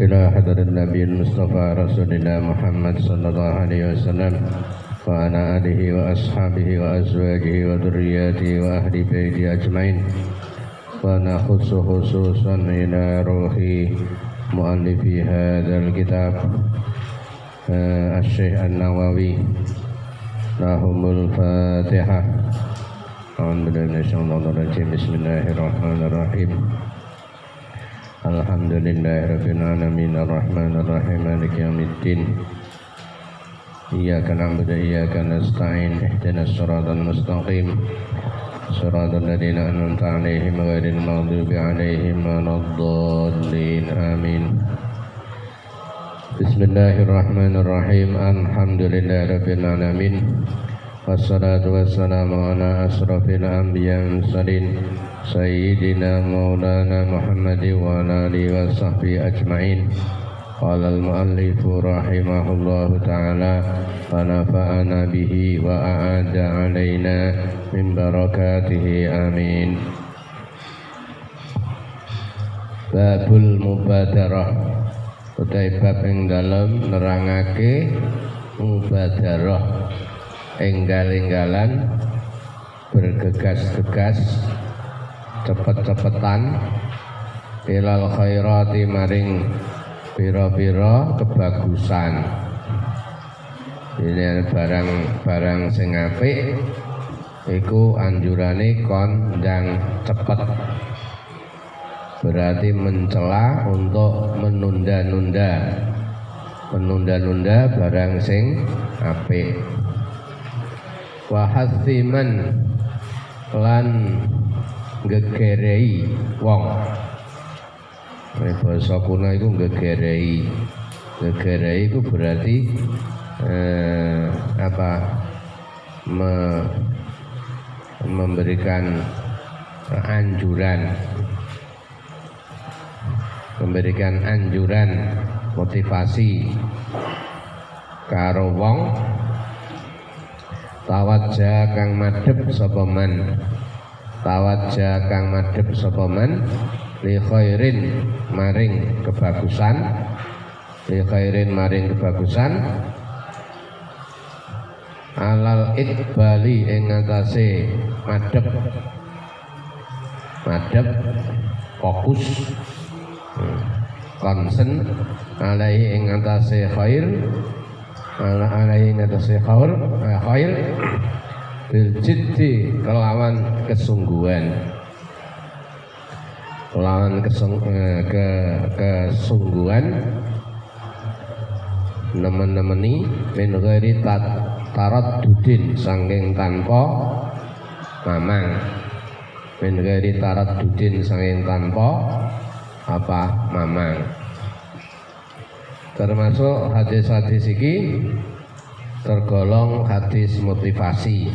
إلى حضر النبي المصطفى رسولنا محمد صلى الله عليه وسلم وعلى آله وأصحابه وأزواجه وذرياته وأهل بيته أجمعين. ونخص خصوصا إلى روح مؤلف هذا الكتاب الشيخ النووي لهم الفاتحة. أعوذ بالله من الشيطان الرجيم. بسم الله الرحمن الرحيم. Alhamdulillahirrabbilalamin ya Ar-Rahmanirrahim Malik yamiddin Iyaka na'budu iyaka nasta'in Ihdinas suratul mustaqim. Suratul ladina anamta alaihim Ghairil maghdubi alaihim Waladdallin Amin. Bismillahirrahmanirrahim Alhamdulillahirrabbilalamin Wassalatu wassalamu ala asrafil anbiya mursalin. الرحمن الرحيم الحمد لله رب العالمين والصلاة والسلام على أشرف الأنبياء والمرسلين سيدنا مولانا محمد وعلى آله وصحبه أجمعين قال المؤلف رحمه الله تعالى ونفعنا به وأعاد علينا من بركاته آمين باب المبادرة utai bab ing dalem nerangake mubadarah enggal-enggalan bergegas-gegas cepet-cepetan. Ilal khairati maring pira-pira kebagusan. Ini barang-barang sing apik. Iku anjurane kon ndang cepet. Berarti mencela untuk menunda-nunda. Menunda-nunda barang sing apik. Wahasiman lan gegerei wong. Bahasa kuno itu gegerei gegerei itu berarti eh, apa? Me, memberikan anjuran. Memberikan anjuran motivasi karo wong. Tawajja kang madhep sapa tawajja kang madhep sapa man li khairin maring kebagusan. Li khairin maring kebagusan. Alal itbali ing atase madhep. Madhep fokus konsen alaihi ing atase khair. Ala alaihi ing atase khair khair bil jiddi kelawan kesungguhan. Kelawan kesung, ke kesungguhan. Nemen-nemeni min ghairi tarat dudin sangking tanpa mamang. Min ghairi tarat dudin sangking tanpa apa mamang. Termasuk hadis-hadis tergolong hadis motivasi.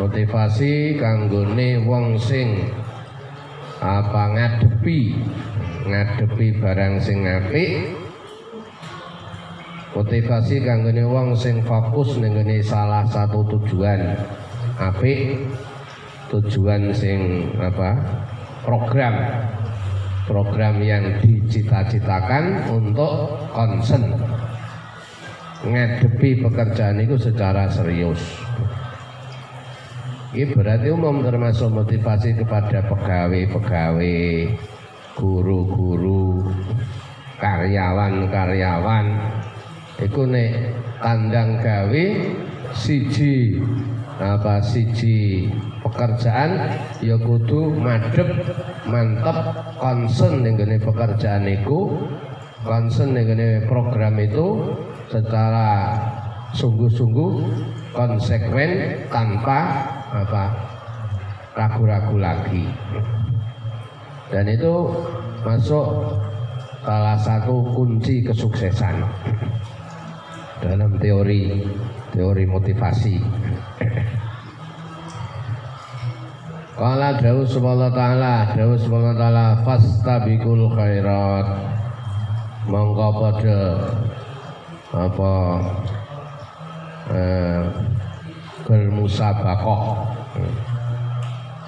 Motivasi kanggone wong sing apa ngadepi ngadepi barang sing apik. Motivasi kanggone wong sing fokus ning salah satu tujuan apik tujuan sing apa program program yang dicita-citakan untuk konsen ngadepi pekerjaan itu secara serius. Ini berarti umum termasuk motivasi kepada pegawai-pegawai guru-guru karyawan-karyawan. Itu nek kandang gawe siji apa siji pekerjaan ya kudu madep mantep concern dengan pekerjaan itu concern dengan program itu secara sungguh-sungguh konsekuen tanpa apa ragu-ragu lagi. Dan itu masuk salah satu kunci kesuksesan dalam teori teori motivasi. Qala Dawu subhanahu ta'ala Dawu subhanahu ta'ala Fastabikul khairat. Mongko pada Apa? Eh, Bermusabakoh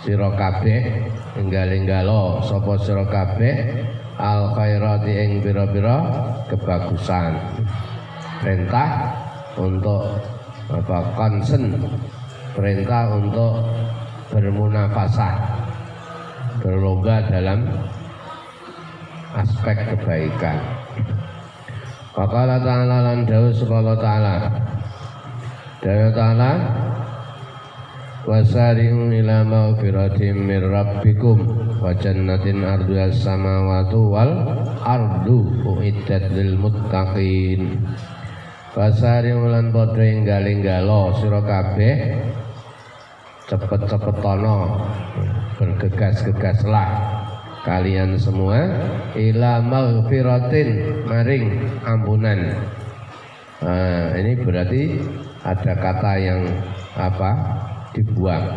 Siro kabeh Enggal-enggalo Sopo siro kabeh al khairati ing pira-pira kebagusan. Perintah untuk apa konsen perintah untuk bermunafasah berlomba dalam aspek kebaikan Faqala ta'ala lan dawuh subhanahu ta'ala. Dawuh ta'ala Wasari'u ila maghfiratin min rabbikum wa jannatin arduha samawati wal ardu uiddat lil muttaqin. Wasari'u lan padha enggal-enggalo sira kabeh cepet-cepetono bergegas-gegaslah kalian semua ila maghfiratin maring ampunan. Nah, ini berarti ada kata yang apa? Dibuang.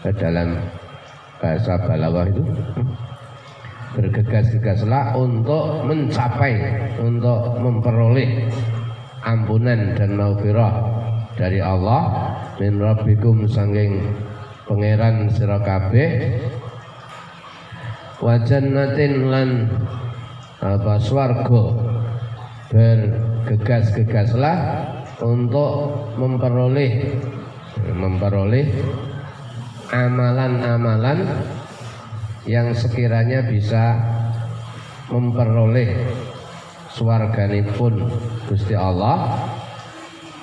Ke dalam bahasa balawah itu. Bergegas-gegaslah untuk mencapai untuk memperoleh ampunan dan maghfirah dari Allah. Min rabbikum sanging pangeran sira kabeh wajannatin lan apa swarga. Bergegas-gegaslah untuk memperoleh memperoleh amalan-amalan yang sekiranya bisa memperoleh swarganipun Gusti Allah.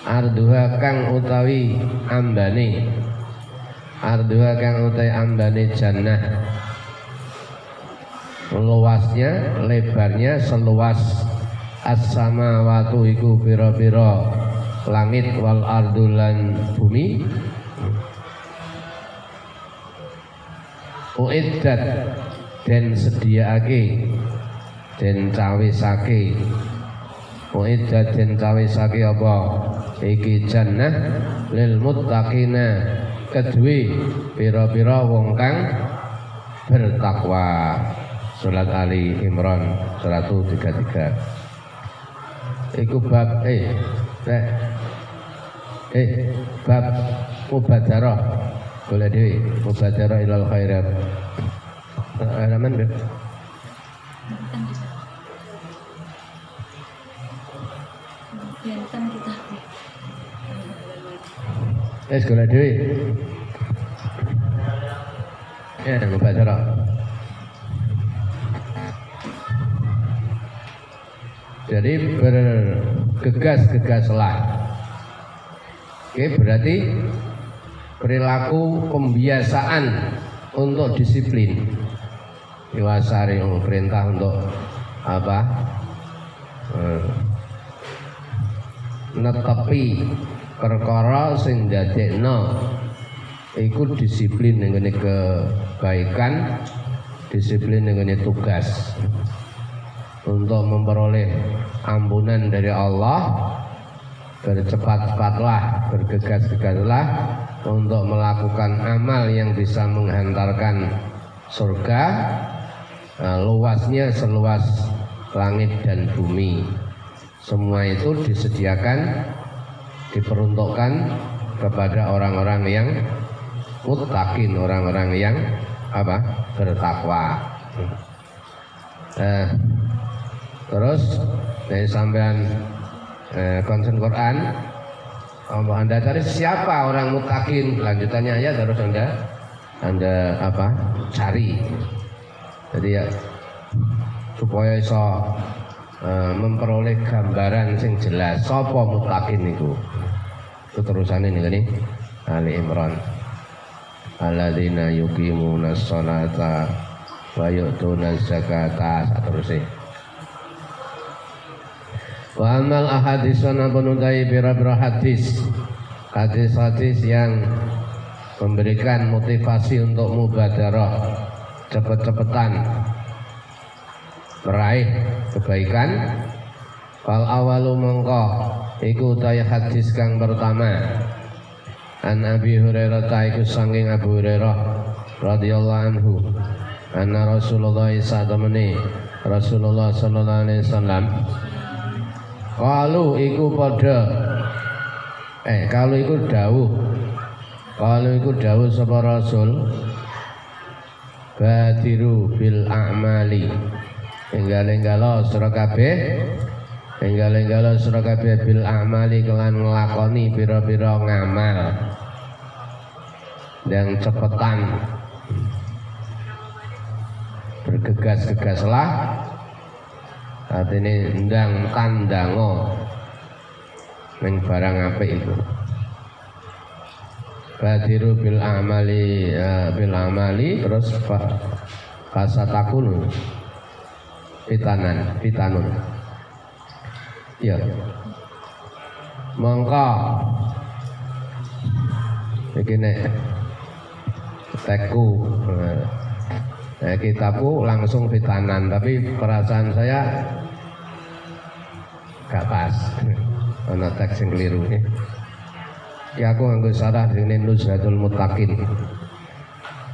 Arduha kang utawi ambane. Arduha kang utawi ambane jannah luasnya lebarnya seluas as-sama watu iku pira-pira langit wal ardulan bumi. Uiddat dan sediaake dan cawisake. Uiddat dan cawisake apa? Iki jannah lil muttaqina kedue pira-pira wong kang bertakwa Surat Ali Imran 133 Iku bab eh eh, eh bab mubadarah boleh dewi mubadarah ilal khairat. Halaman berapa Eh, sekolah dewi. Ya, mubadarah. Jadi bergegas-gegaslah. Oke, berarti perilaku pembiasaan untuk disiplin. Iwasari perintah untuk apa? Eh, netepi perkara sing dadekno iku disiplin dengan kebaikan, disiplin dengan tugas untuk memperoleh ampunan dari Allah bercepat-cepatlah bergegas-gegaslah untuk melakukan amal yang bisa menghantarkan surga nah, luasnya seluas langit dan bumi. Semua itu disediakan diperuntukkan kepada orang-orang yang mutakin orang-orang yang apa? bertakwa. Eh, Terus dari sampean eh, konsen Quran oh, Anda cari siapa orang mutakin? Lanjutannya ya terus Anda Anda apa? Cari. Jadi ya supaya iso eh, memperoleh gambaran sing jelas sapa mutakin itu? Itu terusan ini gini Ali Imran. Alladzina yuqimuna sholata wa yu'tuna zakata seterusnya Wa amal ahadis pun bira-bira hadis. Hadis-hadis yang memberikan motivasi untuk mubadarah. Cepet-cepetan. Meraih kebaikan. Fal awalu mongko. Iku utai hadis kang pertama. An Abi Hurairah taiku sangking Abu Hurairah radhiyallahu anhu. Anna Rasulullah sallallahu Rasulullah sallallahu alaihi wasallam Kalu iku pada eh kalau iku dawuh. Kalau iku dawuh sapa Rasul? Badiru bil a'mali. Enggal-enggalo sira kabeh. Enggal-enggalo sira kabeh bil amali kelan nglakoni pira-pira ngamal. Dan cepetan. Bergegas-gegaslah ini ndang tandango ning barang apik itu badiru bil amali uh, bil amali terus fasatakunu fitanan fitanun ya. Mongko. Nek teku nah, kitabku langsung fitanan tapi perasaan saya gak pas. Ana teks sing keliru ya aku nganggo sarah ini Nuzhatul Mutakin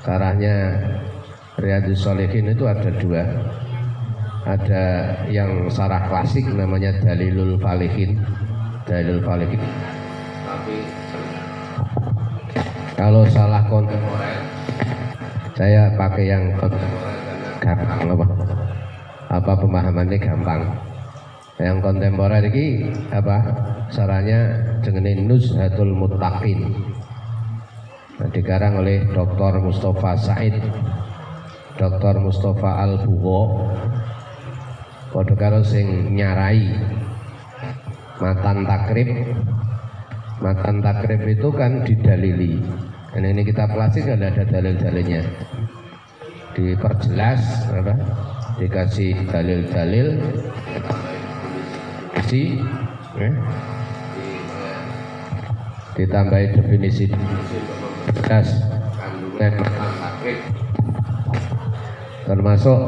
sarahnya Riyadus Solehin itu ada dua. Ada yang sarah klasik namanya Dalilul Falihin. Dalilul Falihin. Tapi kalau salah kontemporer saya pakai yang apa apa pemahamannya gampang? Yang kontemporer ini apa? Saranya dengan Nuzhatul Muttaqin. Nah, dikarang oleh Dr. Mustafa Said Dr. Mustafa Al-Buho padha karo sing nyarai matan takrib. Matan takrib itu kan didalili dan ini kita klasik ada ada dalil-dalilnya. Diperjelas apa? Dikasih dalil-dalil. Si eh, ditambahi definisi das termasuk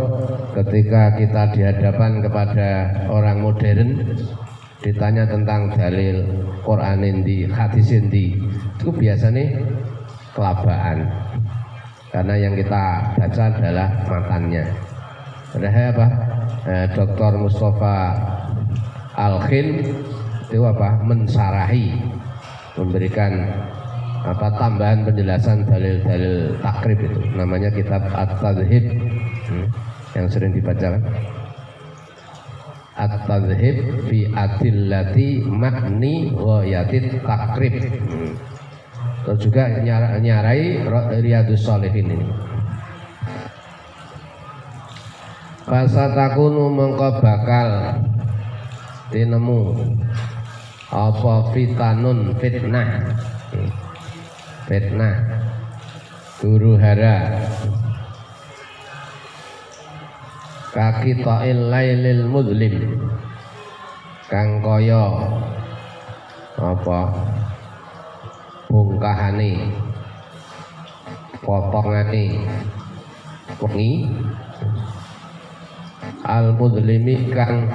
ketika kita dihadapan kepada orang modern ditanya tentang dalil Quran indi, hadis indi. Itu biasanya kelabaan karena yang kita baca adalah matannya ada apa? Eh, Dr. Mustafa Al-Khin itu apa? Mensarahi. Memberikan apa tambahan penjelasan dalil-dalil takrib itu. Namanya kitab At-Tadhib hmm yang sering dibaca kan At-Tadhib fi adillati makni yatit takrib. Hmm. Terus juga nyarai Riyadus Salihin ini. Fasatakunu mengko bakal tinemu apa fitanun fitnah. Fitnah. Guru hara. Kaki ta'il lailil mudlim. Kang kaya apa bungkahane potongane. Wengi. Al mudlimi kang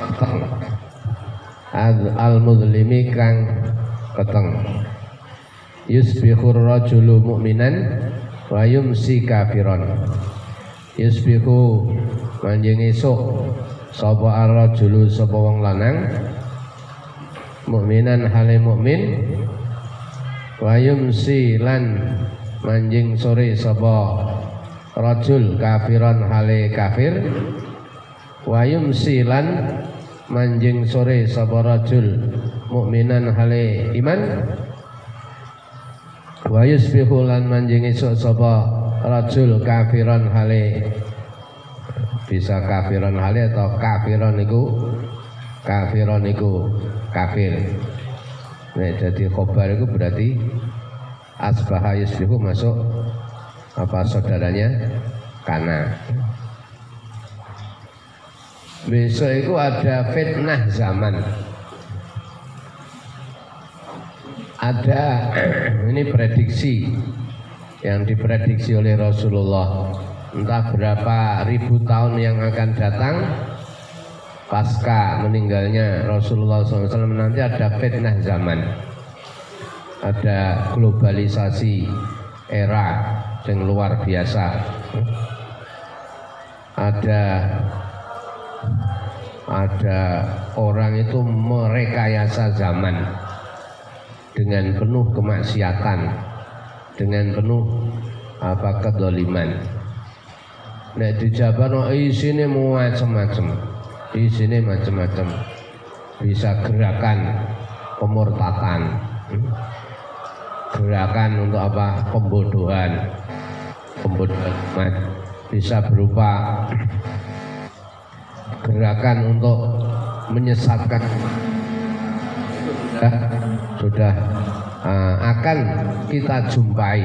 peteng al mudlimi kang peteng yusbihur rajulu mu'minan wa yumsi kafiron yusbihu manjing esuk. Sapa arrajulu sapa wong lanang mukminan hale mukmin wa yumsi lan manjing sore sapa? Rajul kafiran hale kafir. Wa yumsi lan manjing sore sapa rajul mukminan hale iman. Wa yusbihu lan manjing esuk sapa rajul kafiran hale. Bisa kafiran hale atau kafiran itu kafiran itu kafir. Nah, jadi khobar itu berarti asbaha yusbihu masuk apa saudaranya kana. Besok itu ada fitnah zaman. Ada ini prediksi yang diprediksi oleh Rasulullah. Entah berapa ribu tahun yang akan datang pasca meninggalnya Rasulullah SAW nanti ada fitnah zaman. Ada globalisasi era yang luar biasa. Ada ada orang itu merekayasa zaman dengan penuh kemaksiatan dengan penuh apa kedoliman. Nek dijabano isine macam-macam isine macam-macam bisa gerakan pemurtadan gerakan untuk apa? Pembodohan. Pembodohan. Bisa berupa gerakan untuk menyesatkan. Sudah, sudah uh, akan kita jumpai.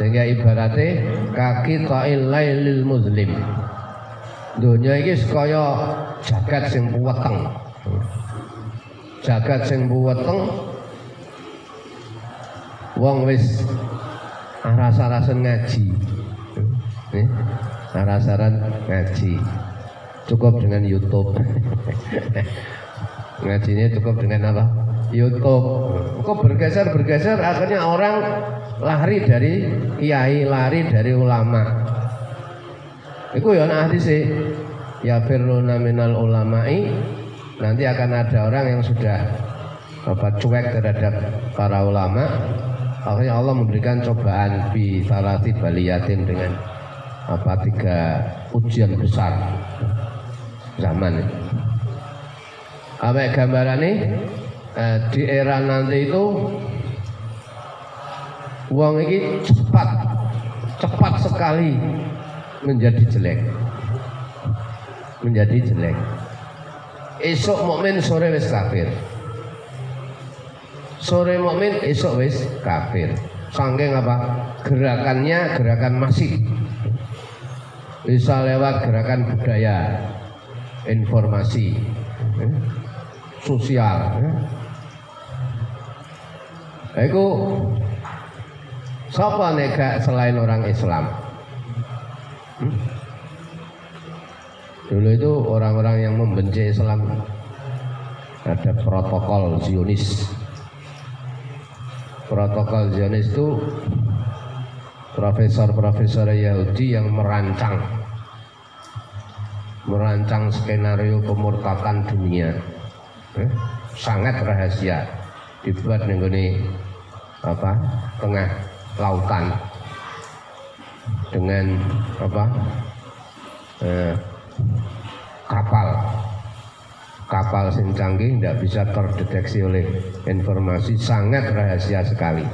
Sehingga ibaratnya kaki ta'il lailil muslim dunia ini kaya jagat sing puweteng jagat sing puweteng wong wis rasa-rasan ngaji. Eh, rasa-rasan ngaji. Cukup dengan YouTube. Ngajinya cukup dengan apa? YouTube. Kok bergeser bergeser akhirnya orang lari dari kiai lari dari ulama itu ya ahli sih. Ya firuna minal ulama'i. Nanti akan ada orang yang sudah apa cuek terhadap para ulama. Akhirnya Allah memberikan cobaan bi salati baliyatin dengan apa tiga ujian besar zaman ini. Apa gambaran ini eh, di era nanti itu uang ini cepat cepat sekali menjadi jelek. Menjadi jelek. Esok mukmin sore wis kafir. Sore mukmin esok wis kafir. Sangking apa? Gerakannya gerakan masih bisa lewat gerakan budaya informasi eh, sosial eh. Itu siapa nega selain orang Islam? Dulu itu orang-orang yang membenci Islam ada protokol Zionis. Protokol Zionis itu profesor-profesor Yahudi yang merancang merancang skenario pemurtadan dunia. Eh? Sangat rahasia dibuat nih apa tengah lautan dengan apa? Eh, kapal. Kapal sing canggih tidak bisa terdeteksi oleh informasi sangat rahasia sekali.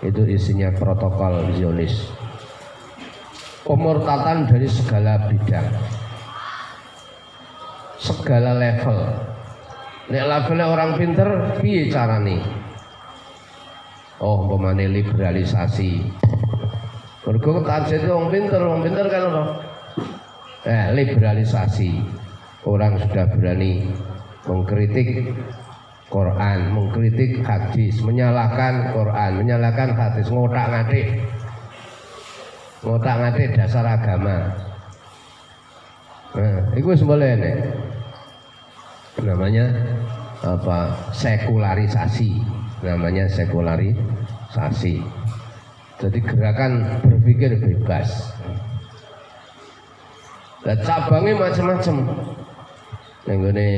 Itu isinya protokol Zionis. Pemurtatan dari segala bidang. Segala level. Nek levelnya orang pinter piye carane? Oh pemane liberalisasi mergo target wong pinter wong pinter kan apa eh liberalisasi orang sudah berani mengkritik Quran, mengkritik hadis, menyalahkan Quran, menyalahkan hadis, ngotak ngatik, ngotak ngatik dasar agama. Nah, itu seboleh nih. Namanya apa? Sekularisasi. Namanya sekularisasi. Jadi gerakan berpikir bebas. Dan cabangnya macam-macam. Nenggone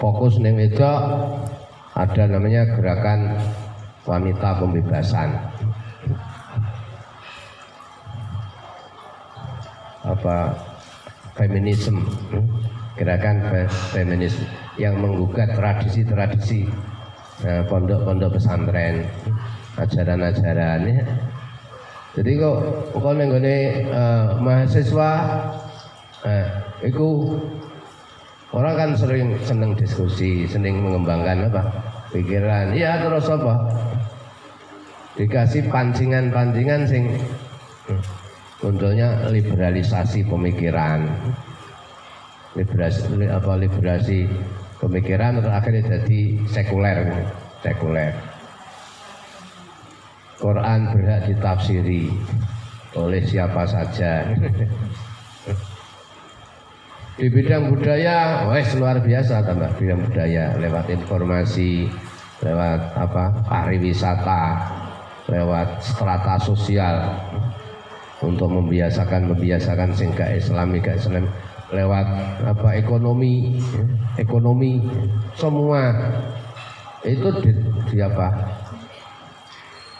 fokus neng wedok ada namanya gerakan wanita pembebasan apa feminisme gerakan feminisme yang menggugat tradisi-tradisi eh, pondok-pondok pesantren ajaran-ajaran ya. Jadi kok kok nenggone uh, mahasiswa eh, itu Orang kan sering seneng diskusi, seneng mengembangkan apa? Pikiran. Iya terus apa? Dikasih pancingan-pancingan sing munculnya liberalisasi pemikiran. Liberasi apa liberasi pemikiran terus akhirnya jadi sekuler sekuler. Quran berhak ditafsiri oleh siapa saja. di bidang budaya wes luar biasa tambah bidang budaya. Lewat informasi lewat apa pariwisata lewat strata sosial untuk membiasakan membiasakan sehingga Islami gak Islam. Lewat apa ekonomi ekonomi semua. Itu di, di apa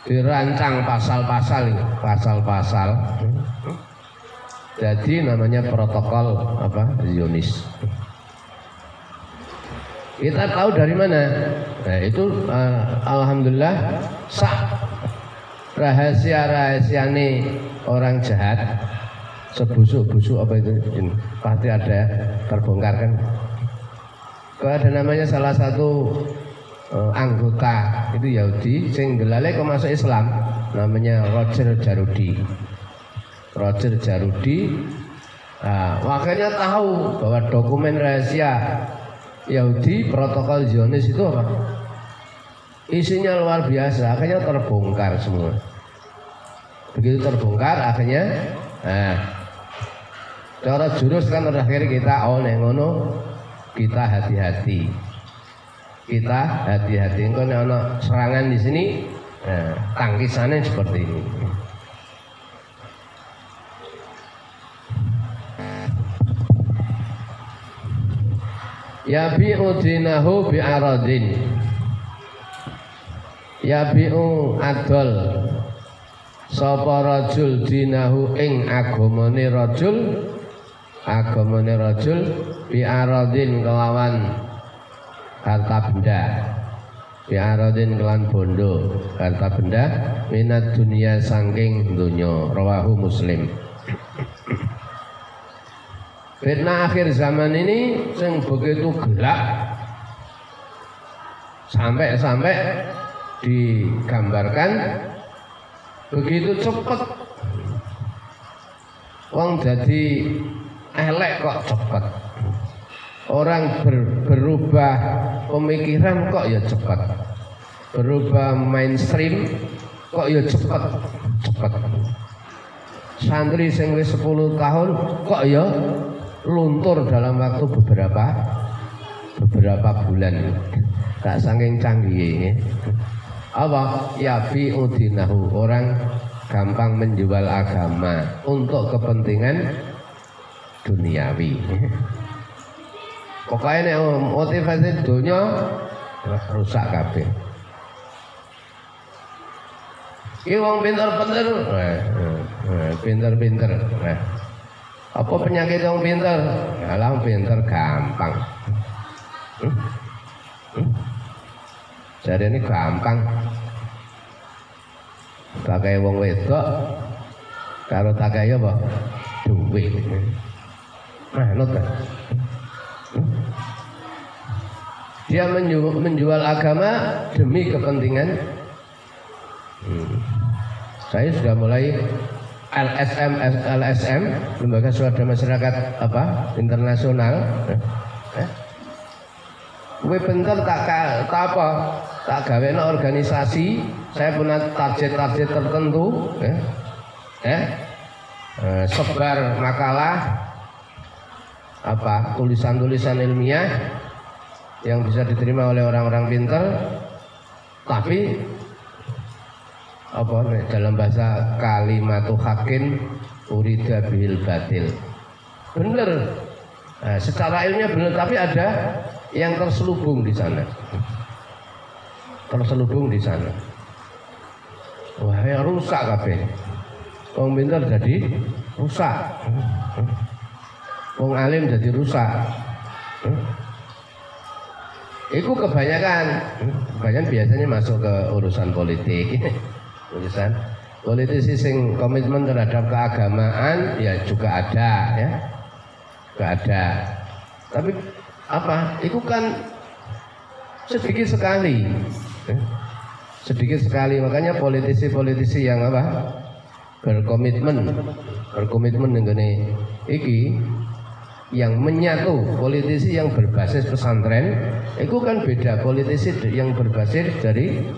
dirancang pasal-pasal pasal-pasal. Jadi namanya protokol apa? Zionis. Kita tahu dari mana? Nah itu uh, alhamdulillah sah. Rahasia-rahasia ini orang jahat. Sebusuk-busuk apa itu? Ini, pasti ada terbongkar kan? Ada namanya salah satu uh, anggota itu Yahudi sing gelale kok masuk Islam namanya Roger Jarudi. Roger Jarudi nah, makanya tahu bahwa dokumen rahasia Yahudi protokol Zionis itu apa? Isinya luar biasa akhirnya terbongkar semua. Begitu terbongkar akhirnya nah, cara jurus kan terakhir kita oh nengono kita hati-hati kita hati-hati. Engkau ono serangan di sini nah, tangkisannya seperti ini. Ya bi'u dinahu bi'aradin. Bi'u adol. Sapa rajul dinahu ing agamane rajul? Agamane rajul bi'aradin kelawan harta benda. Bi'aradin kelan bondo. Harta benda minat dunia sangking dunya rawahu muslim. Fitnah akhir zaman ini yang begitu gelap sampai-sampai digambarkan begitu cepat Wong jadi elek kok cepat orang ber, berubah pemikiran kok ya cepat. Berubah mainstream kok ya cepat. Cepat. Santri sing wis 10 tahun kok ya luntur dalam waktu beberapa beberapa bulan. Tak saking canggih ya. apa? Ya fi udinahu orang gampang menjual agama untuk kepentingan duniawi pokoknya motivasi dunia rusak kabeh Iki wong pinter-pinter, pinter-pinter. Apa penyakit yang pinter? Alam pinter gampang. Hmm? Hmm? Jadi ini gampang. Pakai wong wedok, tak kaya apa? Duit. Manut kan? Dia menjual, agama demi kepentingan. Hmm. Saya sudah mulai LSM LSM lembaga swadaya masyarakat apa internasional eh? Gue bentar tak tak apa tak gawe organisasi saya punya target-target tertentu eh? Eh? eh sebar makalah apa tulisan-tulisan ilmiah yang bisa diterima oleh orang-orang pintar tapi apa dalam bahasa kalimatu hakin urida bihil batil. Benar nah, secara ilmiah benar tapi ada yang terselubung di sana. Terselubung di sana. Wah yang rusak kabeh. Wong pintar jadi rusak. Wong alim jadi rusak itu kebanyakan kebanyakan biasanya masuk ke urusan politik. Tulisan politisi sing komitmen terhadap keagamaan ya juga ada ya. Juga ada. Tapi apa? Itu kan sedikit sekali. Sedikit sekali. Makanya politisi-politisi yang apa? Berkomitmen. Berkomitmen dengan iki yang menyatu politisi yang berbasis pesantren itu kan beda politisi yang berbasis dari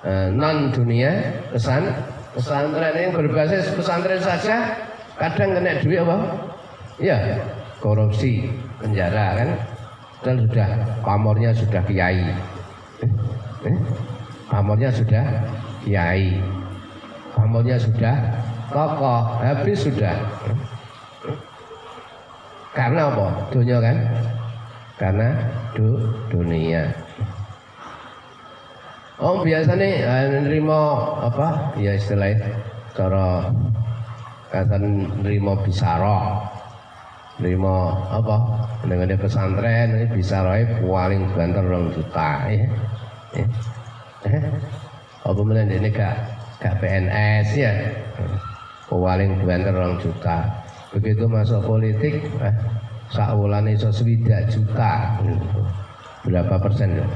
Eh, non dunia pesan pesantren. Yang berbasis pesantren saja kadang kena duit apa? Ya korupsi penjara kan? Dan sudah pamornya sudah kiai. Eh, eh, pamornya sudah kiai. Pamornya sudah tokoh habis sudah karena apa dunia kan karena du, dunia Oh biasanya eh, nerima apa? Ya istilahnya cara kata nerima bisara. Nerima apa? Dengan pesantren ini bisara paling banter orang juta ya. Eh, eh. Apa mana ini gak gak PNS ya? Paling banter orang juta. Begitu masuk politik, eh, saulan iso swidak juta. Berapa persen? Eh?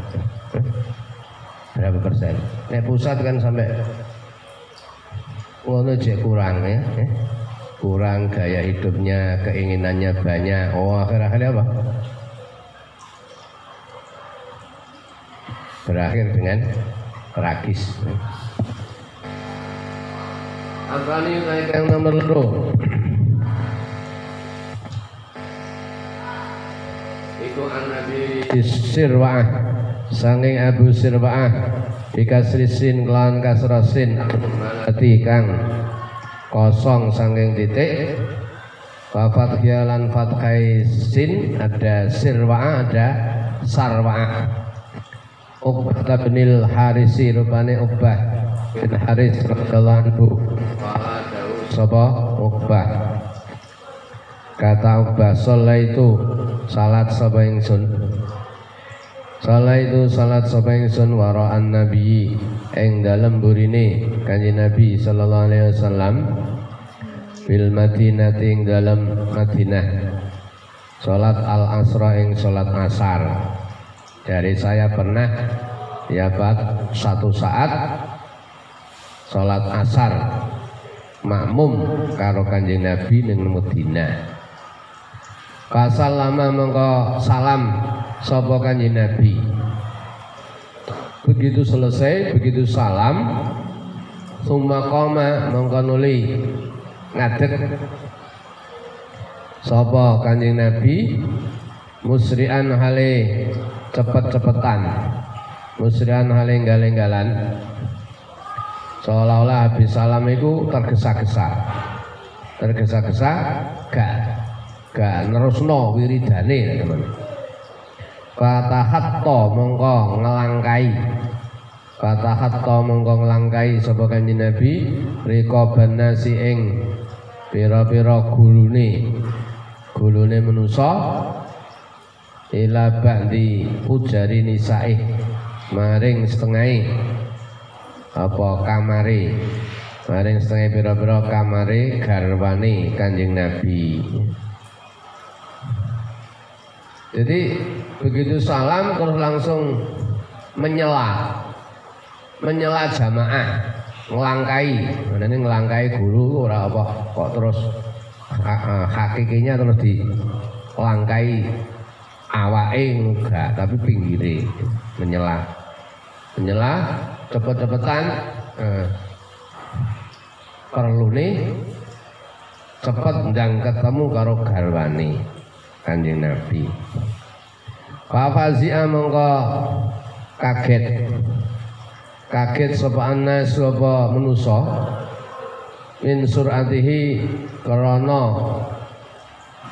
berapa persen? Nek pusat kan sampai ngono kurang ya, eh? kurang gaya hidupnya, keinginannya banyak. Oh akhir-akhirnya apa? Berakhir dengan tragis. Naik yang nomor dua? An Nabi. Sirwah sanging Abu Sirbaah bikasrisin kelawan kasrasin mati kang kosong sanging titik. Wafat lan fathai sin ada sirwa ada sarwa Uqbah bin Harisi rupane Uqbah bin Haris radhiyallahu anhu. Sapa? Uqbah kata Uqbah sholat itu salat sapa ingsun Salah itu salat sapa ingsun waraan nabi ing dalem burine kanjeng Nabi sallallahu alaihi wasallam bil Madinah ing dalem Madinah. Salat al asra ing salat asar. Dari saya pernah ya Pak satu saat salat asar makmum karo kanjeng Nabi ning Madinah. Pasal lama mengko salam sapa kanjeng Nabi. Begitu selesai, begitu salam, summa qama mongko nuli ngadeg. Sapa kanjeng Nabi? Musri'an hale cepet-cepetan. Musri'an hale galing-galan seolah-olah habis salam itu tergesa-gesa. Tergesa-gesa gak gak nerusno wiridane teman-teman. Fatahatta mongko ngelangkai. Fatahatta mongko ngelangkai sapa kanjeng Nabi? Riqaban nasi ing pira-pira gulune. Gulune manusa. Ila ba'di ujari nisaih. Maring setengah apa kamare? Maring setengah pira-pira kamare garwane Kanjeng Nabi jadi begitu salam terus langsung menyela. Menyela jamaah. Ngelangkai. Ini ngelangkai guru ora apa kok terus hakikinya terus di langkai awake enggak tapi pinggire menyela. Menyela cepet-cepetan eh, perlu nih cepet ndang ketemu karo garwani kanjeng Nabi. Fafazia mongko kaget. Kaget sapa anas sapa manusa? Min suratihi karena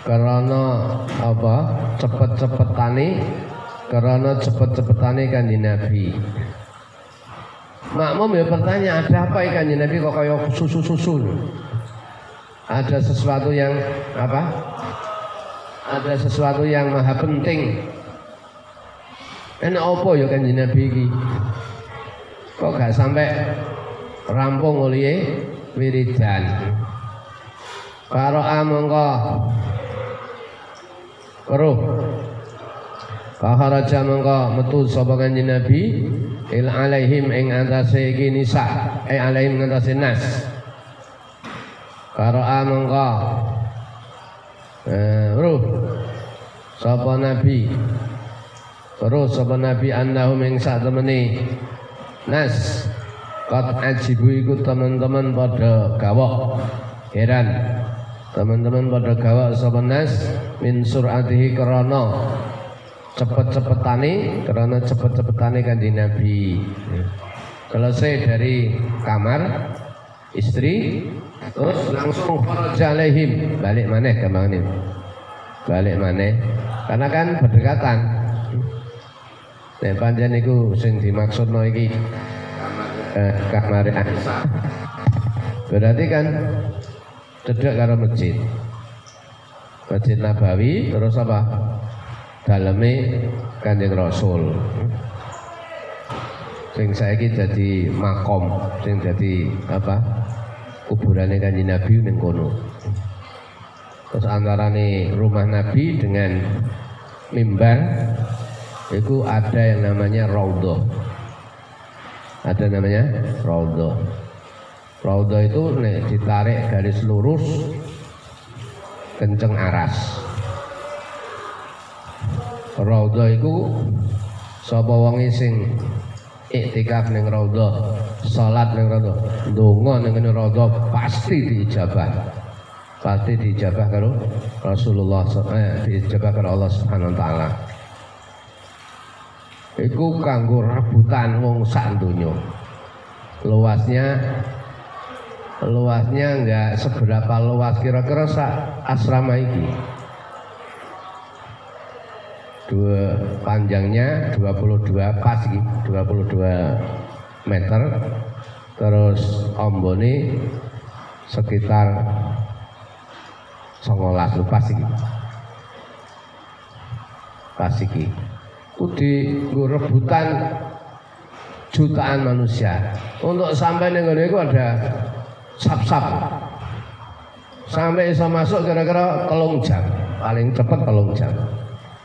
karena apa? Cepet-cepetane karena cepet-cepetane kanjeng Nabi. Makmum ya bertanya ada apa ya kanjeng Nabi kok kayak susu-susu? Ada sesuatu yang apa ada sesuatu yang maha penting. Enak apa ya kan Nabi iki? Kok gak sampai rampung oleh wiridan? Para amangka Keruh. Kaharaja mangka metu sapa kanjeng Nabi? Il alaihim ing antase iki nisa. Eh alaihim antase nas. Karo amangka eh, ruh sapa nabi? Terus sapa nabi annahum ing sak temene? Nas Kat ajibu iku teman-teman pada gawak heran. Teman-teman pada gawak sapa nas? Min suratihi krana cepet-cepetane karena cepet-cepetane kanjeng Nabi. Selesai dari kamar istri terus langsung alaihim balik maneh kemang ini balik maneh karena kan berdekatan Nek pancen niku sing dimaksudno iki eh, kamar. Berarti kan cedek karo masjid. Masjid Nabawi terus apa? Daleme Kanjeng Rasul. Sing saiki jadi makom, sing jadi apa? Kuburannya Kanjeng Nabi ning kono. Terus nih rumah Nabi dengan mimbar itu ada yang namanya raudhah. Ada namanya raudhah. Raudhah itu nih ditarik garis lurus kenceng aras. Raudhah itu sapa wong sing iktikaf ning salat ning raudhah, ndonga ning raudhah pasti diijabah pasti dijabah kalau Rasulullah eh, dijabah kalau Allah Subhanahu wa taala. Iku kanggo rebutan wong sak. Luasnya luasnya enggak seberapa luas kira-kira sak asrama iki. Dua panjangnya 22 pas iki, 22 meter. Terus ombone sekitar songolas lupa sih iki ku di rebutan jutaan manusia. Untuk sampai ning ngene ada sap-sap. Sampai bisa masuk kira-kira telung jam. Paling cepat telung jam.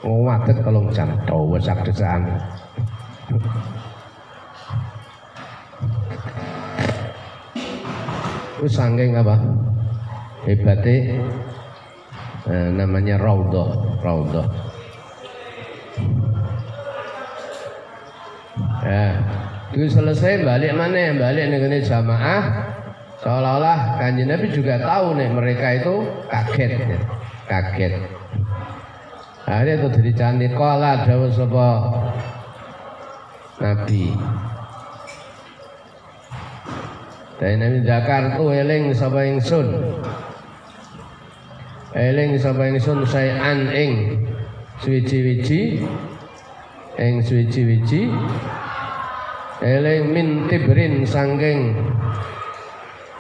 Ngadet telung jam. Sak desaan Itu sangking apa? Hebatnya eh, namanya raudhah raudhah ya itu selesai balik mana? Balik negeri jamaah. Seolah-olah kanjeng Nabi juga tahu nih mereka itu kaget ya. kaget. Akhirnya itu dari cantik kala dawuh sapa Nabi Nabi Jakarta eling sapa ingsun? Eling sapa ingsun sayan ing suwiji-wiji ing suwiji-wiji eling min tibrin sangking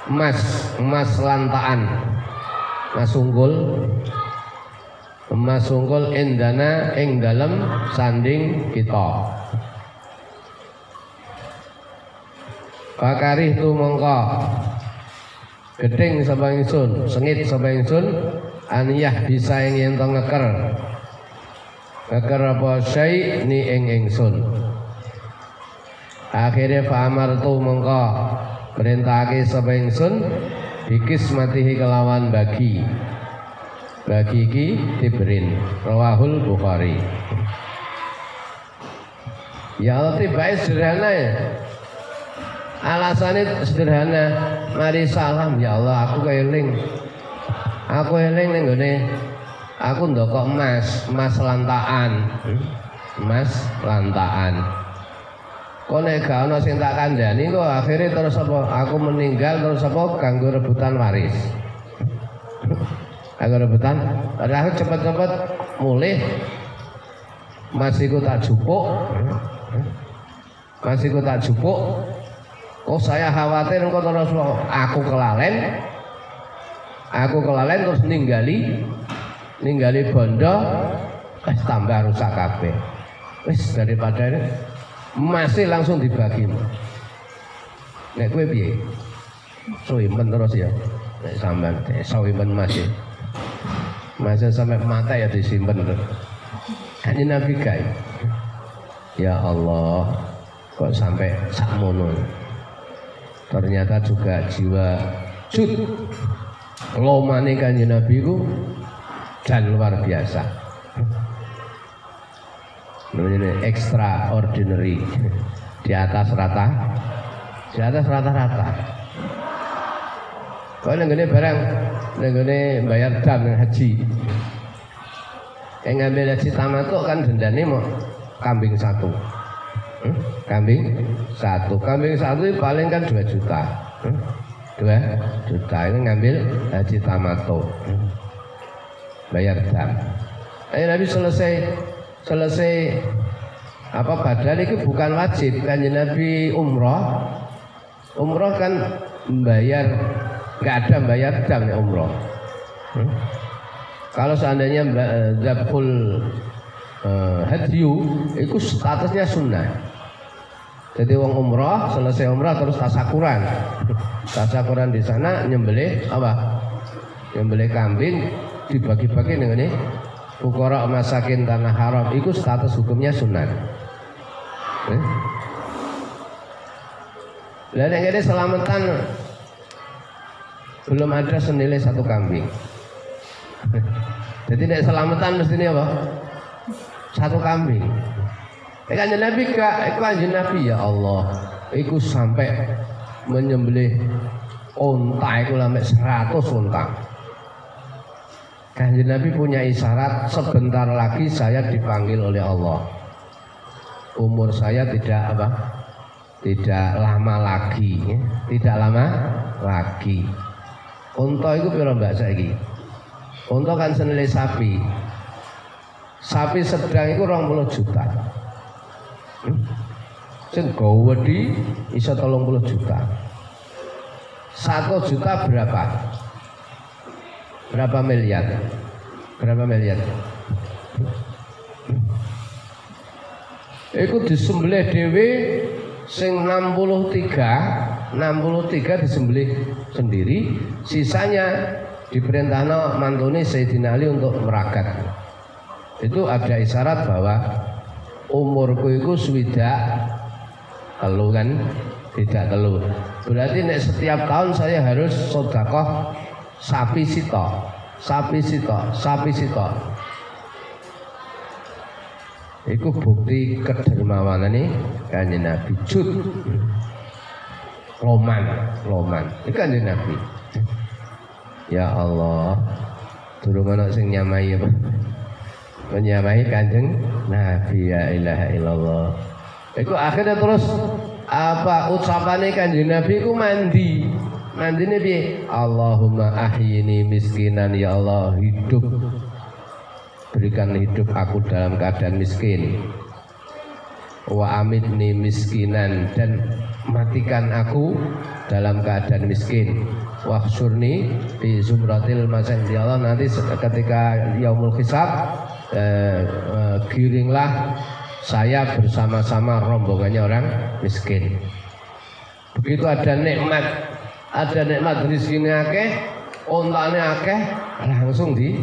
emas emas lantaan emas unggul emas unggul indana ing dalem sanding kita Pakarih tu mongko. Gedeng sapa ingsun? Sengit sapa ingsun? Aniyah bisa ing yen ngeker. Ngeker apa syai ni ing ingsun. Akhirnya fa'amar tu mengko perintahake sapa ingsun? Bikis matihi kelawan bagi. Bagi iki dibrin rawahul bukhari. Ya Allah tiba sederhana ya alasannya sederhana. Mari salam. Ya Allah aku keling Aku eling ning gone. Aku ndokok emas, emas lantaan. Emas lantaan. Kok nek gak ana sing tak kandhani kok akhirnya terus apa? Aku meninggal terus apa? Kanggo rebutan waris. Aku rebutan, padahal cepet-cepet mulih. Masih tak jupuk. Masih tak jupuk oh saya khawatir engkau terus aku kelalen. Aku kelalen terus ninggali ninggali bondo wis tambah rusak kabeh. Wis daripada ini masih langsung dibagi. Nek kowe piye? Suwimen terus ya. Nek sampean suwimen masih. Masih sampai mata ya disimpan terus. Hanya nabi kai ya Allah kok sampai sakmono ternyata juga jiwa jud lomane kanjeng Nabi ku dan luar biasa. Namanya extraordinary di atas rata, di atas rata-rata. Kau nenggone barang, nenggone bayar dam haji. Yang ngambil haji tamatuk kan dendanya mau kambing satu. Hmm? Kambing? Satu, kambing satu paling kan dua juta. Hmm? dua juta. Itu ngambil haji tamato. Bayar dam. Ayo Nabi selesai selesai apa badal itu bukan wajib. Kan Nabi umroh. Umroh kan membayar nggak ada bayar dam ya umroh. Hmm? kalau seandainya zabul uh, hadyu itu statusnya sunnah jadi wong umroh selesai umroh terus tasakuran tasakuran di sana nyembelih apa nyembelih kambing dibagi-bagi dengan ini Fukara masakin tanah haram itu status hukumnya sunat. Eh? Dan yang ini selamatan belum ada senilai satu kambing. Jadi tidak selamatan mesti ini apa? Satu kambing. Ikan Nabi kak, ikan Nabi ya Allah. Iku sampai menyembelih onta itu sampai seratus onta. Kanjeng Nabi punya isyarat sebentar lagi saya dipanggil oleh Allah. Umur saya tidak apa? Tidak lama lagi, ya. tidak lama lagi. Unta itu piro mbak saiki? Unta kan senilai sapi. Sapi sedang itu 20 juta. Sing gawedi iso 30 juta. Satu juta berapa? Berapa miliar? Berapa miliar? Iku disembelih dhewe sing 63, 63 disembelih sendiri, sisanya diperintahkan mantuni Sayyidina Ali untuk meragat. Itu ada isyarat bahwa umurku itu swidak telu kan tidak telu. Berarti nek setiap tahun saya harus sodakoh sapi sito, sapi sito, sapi sito. Iku bukti kedermawanan ini kanjeng Nabi Jud Loman, Loman. Iku kanjeng Nabi. Ya Allah, turun mana sing nyamai apa? Menyamai kanjeng Nabi ya ilaha illallah. Iku akhirnya terus apa ucapannya kanjeng Nabi ku mandi. Mandine piye? Allahumma ahyini miskinan ya Allah hidup. Berikan hidup aku dalam keadaan miskin. Wa amitni miskinan dan matikan aku dalam keadaan miskin. Wahsurni di zumratil masan ya Allah nanti ketika yaumul hisab eh, eh, giringlah saya bersama-sama rombongannya orang miskin begitu ada nikmat ada nikmat rezeki akeh, ontane akeh, langsung di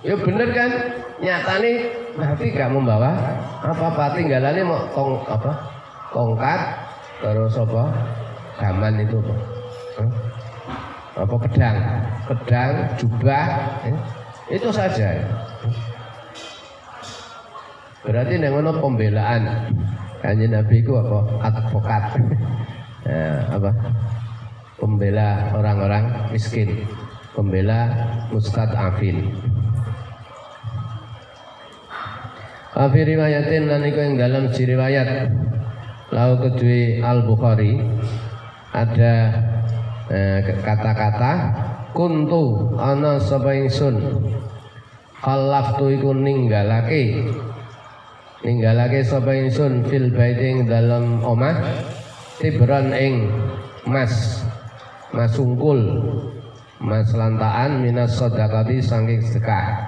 Ya bener kan? Nyatane nanti gak membawa apa-apa tinggalannya mau tong apa? Tongkat terus apa? Gaman itu apa? Apa pedang? Pedang, jubah, eh? itu saja. Berarti yang pembelaan Kanjeng Nabi itu apa? Advokat. ya, apa? pembela orang-orang miskin, pembela mustad'afin. Afi riwayatin lan iku yang dalam riwayat lau kedua Al Bukhari ada eh, kata-kata eh, kuntu ana sapa ingsun khalaftu iku ninggalake ninggalake sapa ingsun fil baiting dalam omah tibran ing mas mas sungkul mas lantaan minas sodakati saking sedekah.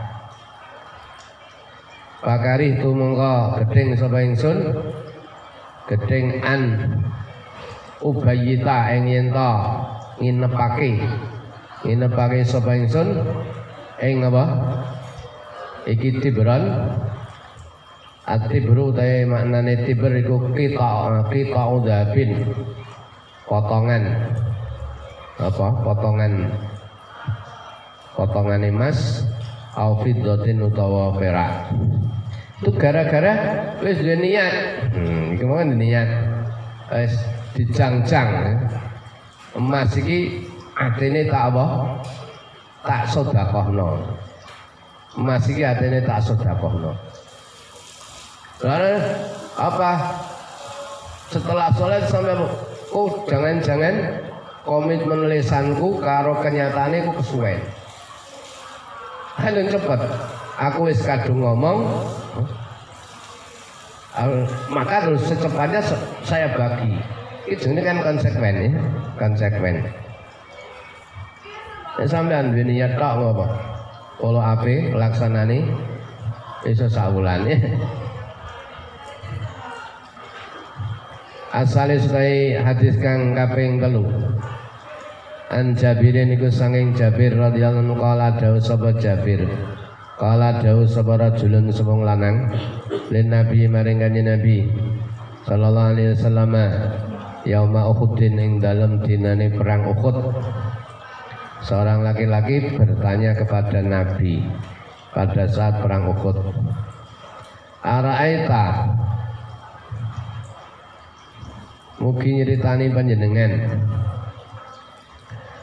Pakari itu mongko gedeng sapa ingsun gedeng an ubayita ing yen to nginepake nginepake sapa ingsun ing apa? Iki tibran Atibru tae maknane tibr iku kita kita udabin potongan. Apa? Potongan. Potongan emas au fiddatin utawa perak. Itu gara-gara wis duwe niat. Hmm iki mau niat. Wis dijang-jang. Emas iki atene tak apa? Tak sedekahno emas iki atene tak sedekahno lalu apa? Setelah sholat sampai oh jangan-jangan komitmen lesanku karo kenyataannya ku kesuwen. Hanya cepet. Aku wis kadung ngomong. Maka harus secepatnya saya bagi. Itu ini kan konsekuen ya konsekuen ya, sampean duwe niat tok apa kalau ape laksanane iso saulan ya asale sekali hadis kang kaping telu. An Jabirin iku sanging Jabir radhiyallahu anhu qala dawu sapa Jabir. Kala dawuh sapa rajulun sapa lanang lin nabi maring kanjeng nabi sallallahu alaihi wasallam yauma Uhudin ing dalam dinane perang Uhud. Seorang laki-laki bertanya kepada nabi pada saat perang Uhud Araita Mugi nyeritani panjenengan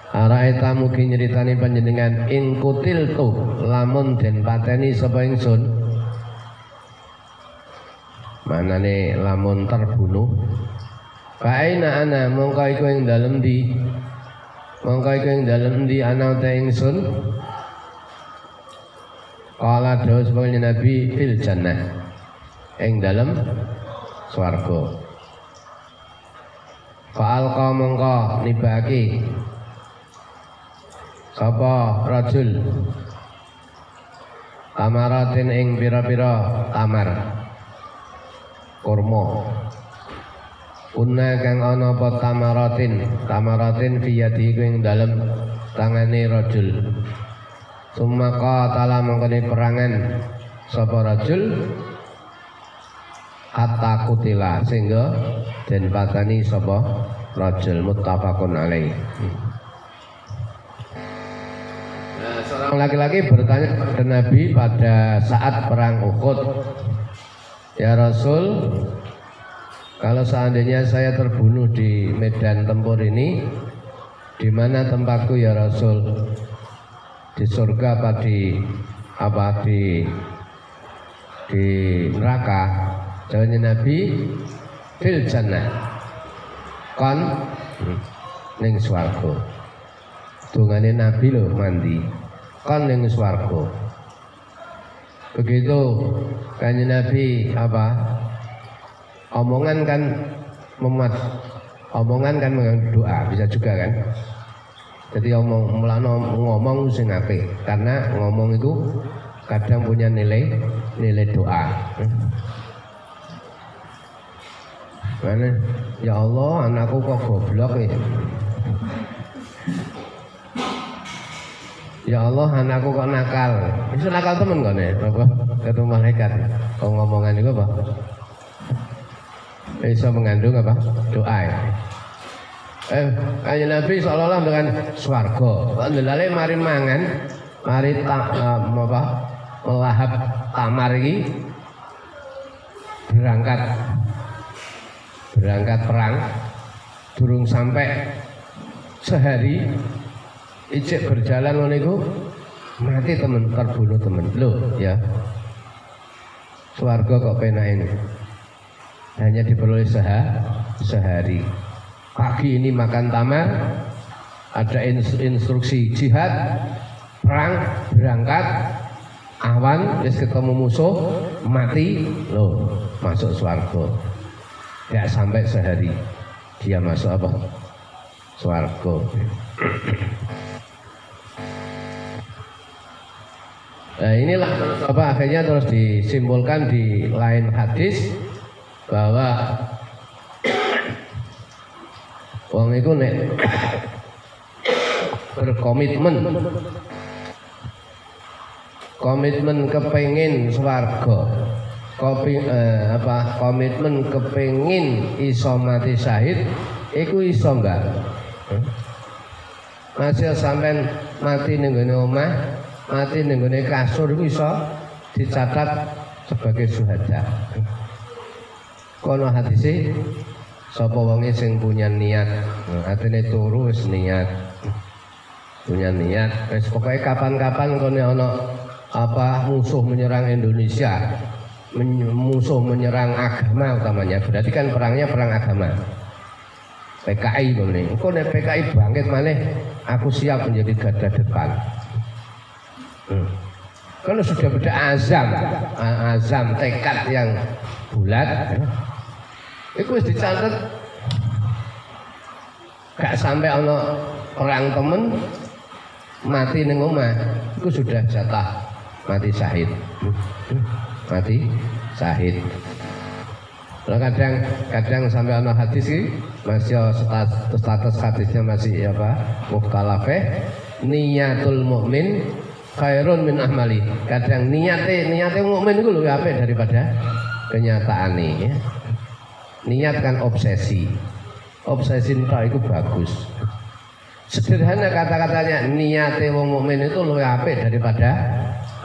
Araita mugi nyeritani panjenengan ing kutil tu lamun den pateni sapa ingsun. Manane lamun terbunuh. Kaina ana mongko iku ing dalem di Mongko iku ing dalem di ana te ingsun. Kala dawuh sebagai Nabi fil jannah. Ing dalem swarga. Fa'alqa mongko nibaki sapa rajul? Tamaratin ing pira-pira tamar kurma. Una kang ana apa tamaratin tamaratin fi yadi ing dalem tangane rajul. Summa qatala mengkene perangan. Sapa rajul hatta kutila sehingga den patani sapa rajul muttafaqun alaih seorang laki-laki bertanya kepada Nabi pada saat perang Uhud. Ya Rasul, kalau seandainya saya terbunuh di medan tempur ini, di mana tempatku ya Rasul? Di surga apa di apa di di neraka? Jawabnya Nabi, fil jannah. Kon ning swarga. Dungane Nabi lho mandi kan ning swarga. Begitu kanjeng Nabi apa? Omongan kan memat omongan kan mengandung doa bisa juga kan jadi omong melano ngomong sing apik karena ngomong itu kadang punya nilai nilai doa mana ya Allah anakku kok goblok ya Ya Allah anakku kok nakal. Itu nakal temen kok nih, apa? Ketemu malaikat. Kau ngomongan itu apa? Bisa mengandung apa? Doa. Ya? Eh, kaya Nabi seolah-olah dengan swargo. Ndelale mari mangan, mari ta, uh, apa? Melahap tamar ini berangkat berangkat perang durung sampai sehari ijek berjalan iku mati temen terbunuh temen. Lo ya. Swarga kok penak ini? Hanya diperoleh seha, sehari. Pagi ini makan tamar ada instruksi jihad perang berangkat awan wis ketemu musuh mati lo masuk swarga ya sampai sehari. Dia masuk apa? Swarga. Nah inilah apa akhirnya terus disimpulkan di lain hadis bahwa wong itu nek berkomitmen komitmen kepengin swarga kopi eh, apa komitmen kepengin iso mati syahid iku iso enggak hmm? masih sampai mati ning omah mati ning kasur iku iso dicatat sebagai syuhada. Kono hadise sapa wonge sing punya niat, atine turu wis niat. Punya niat, wis pokoke kapan-kapan kene ana apa musuh menyerang Indonesia, musuh menyerang agama utamanya. Berarti kan perangnya perang agama. PKI ini. Kok nek PKI bangkit mana? Aku siap menjadi garda depan. Hmm. kalau sudah beda azam azam tekad yang bulat itu harus dicatat gak sampai ono orang temen mati ning omah itu sudah jatah mati syahid mati syahid kalau kadang kadang sampai ono hadis sih masih status, status hadisnya masih apa mukhtalafeh niatul mukmin khairun min ahmali. Kadang niatnya niatnya mukmin itu lebih apa daripada kenyataan nih. Ya. Niat kan obsesi. Obsesi itu bagus. Sederhana kata-katanya niatnya mukmin itu lebih apa daripada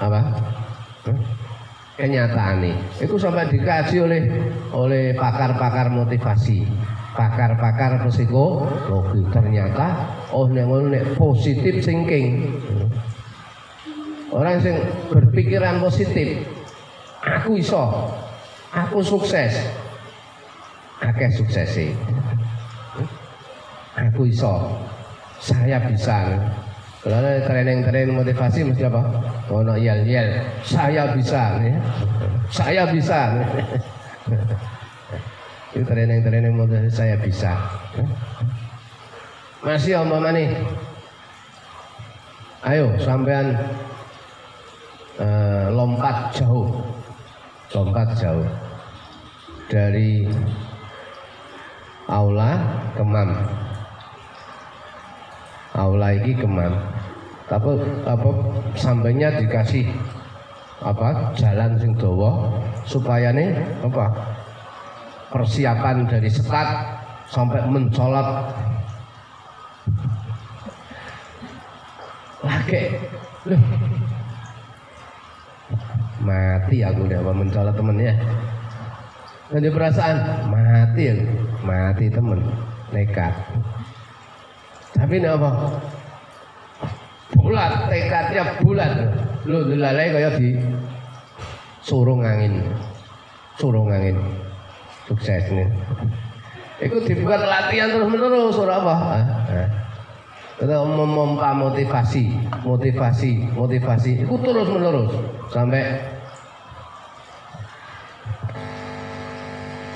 apa? Kenyataan nih. Itu sampai dikaji oleh oleh pakar-pakar motivasi, pakar-pakar psikologi. Ternyata oh nek positif thinking Orang yang berpikiran positif, aku iso, aku sukses. Akeh sukses sih. Aku iso, saya bisa. Kalau ada training-training motivasi mesti apa? Oh no yel yel, saya bisa. Ya. Saya bisa. Itu training-training motivasi saya bisa. Masih om nih. Ayo sampean eh, lompat jauh lompat jauh dari aula kemam aula ini kemam tapi apa sampainya dikasih apa jalan sing dawa supaya nih apa persiapan dari setat sampai mencolot. Lagi. Mati aku udah mau mencolot temennya ada perasaan mati mati temen. Nekat tapi ini apa? Bulat tekadnya bulat. Lu dilalai kayak di surung angin. Surung angin. Sukses nih. Itu dibuat latihan terus menerus surah apa kita memompa motivasi motivasi motivasi. Itu terus menerus sampai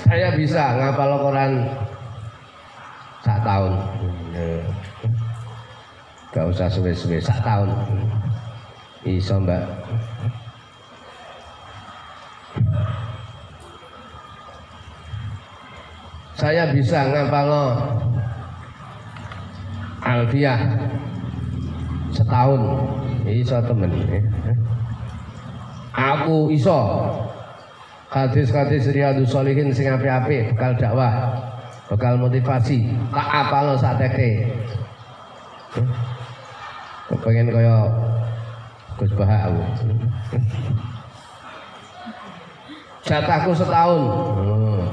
saya bisa ngapal Quran sak tahun gak usah suwe-suwe sak tahun. Iso mbak. Saya bisa ngapal Alfiah. Setahun. Iso temen aku iso. Hadis-hadis riyadus solihin sing api-api bekal dakwah bekal motivasi. Tak apa lo saat teke pengen kaya Gus Baha aku. Jatahku setahun. Oh,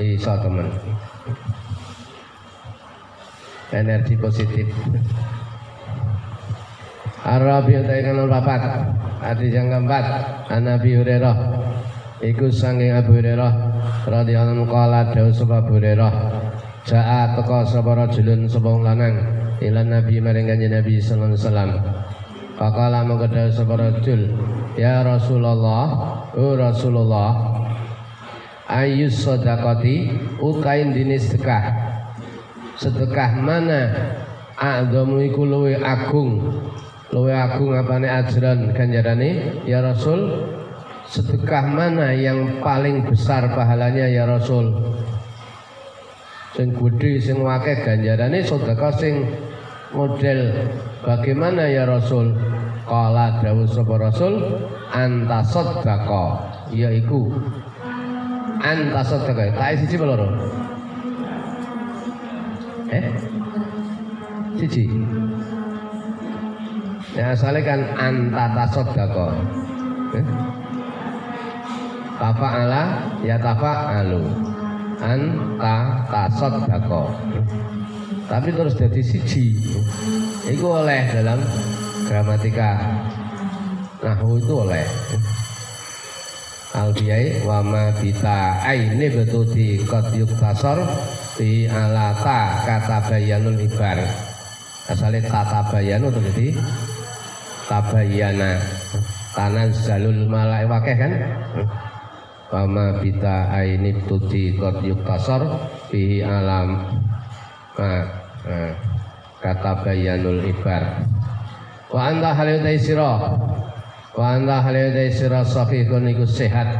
iso temen energi positif. Arabi utawi papat. Hadis yang keempat Anabi Hurairah. Iku sanging Abu Hurairah radhiyallahu anhu qala dawu sapa Abu Hurairah? Ja'a teka sapa rajulun lanang ila Nabi maring kanjeng Nabi sallallahu alaihi wasallam. Faqala mongko dawu sapa rajul, "Ya Rasulullah, oh Rasulullah, ayus sedekati utain dini sedekah. Sedekah mana a'dhamu iku luwe agung. Luwe agung apane ajran ganjarane ya Rasul? sedekah mana yang paling besar pahalanya ya Rasul sing gede sing wake ganjarane sedekah sing model. Bagaimana ya Rasul? Kala dawuh sapa Rasul anta sedekah yaiku anta sedekah tak siji loro? Eh? Siji. Ya asalnya kan anta tasoddaqo eh? tafa'ala ya tafa'alu anta tasaddaqo tapi terus jadi siji. Itu oleh dalam gramatika. Nahu itu oleh. Albiyai wa ma bita aini di qad yuktasar di alata kata bayanul ibar. Asalnya tata bayanu itu jadi tabayana. Tanazzalul malaik wakeh kan Fama bita aini tudi kot yuktasar fihi alam. Nah, nah, kata bayanul ibar. Wa anta halidai sira wa anta halidai sira sahihun iku sehat.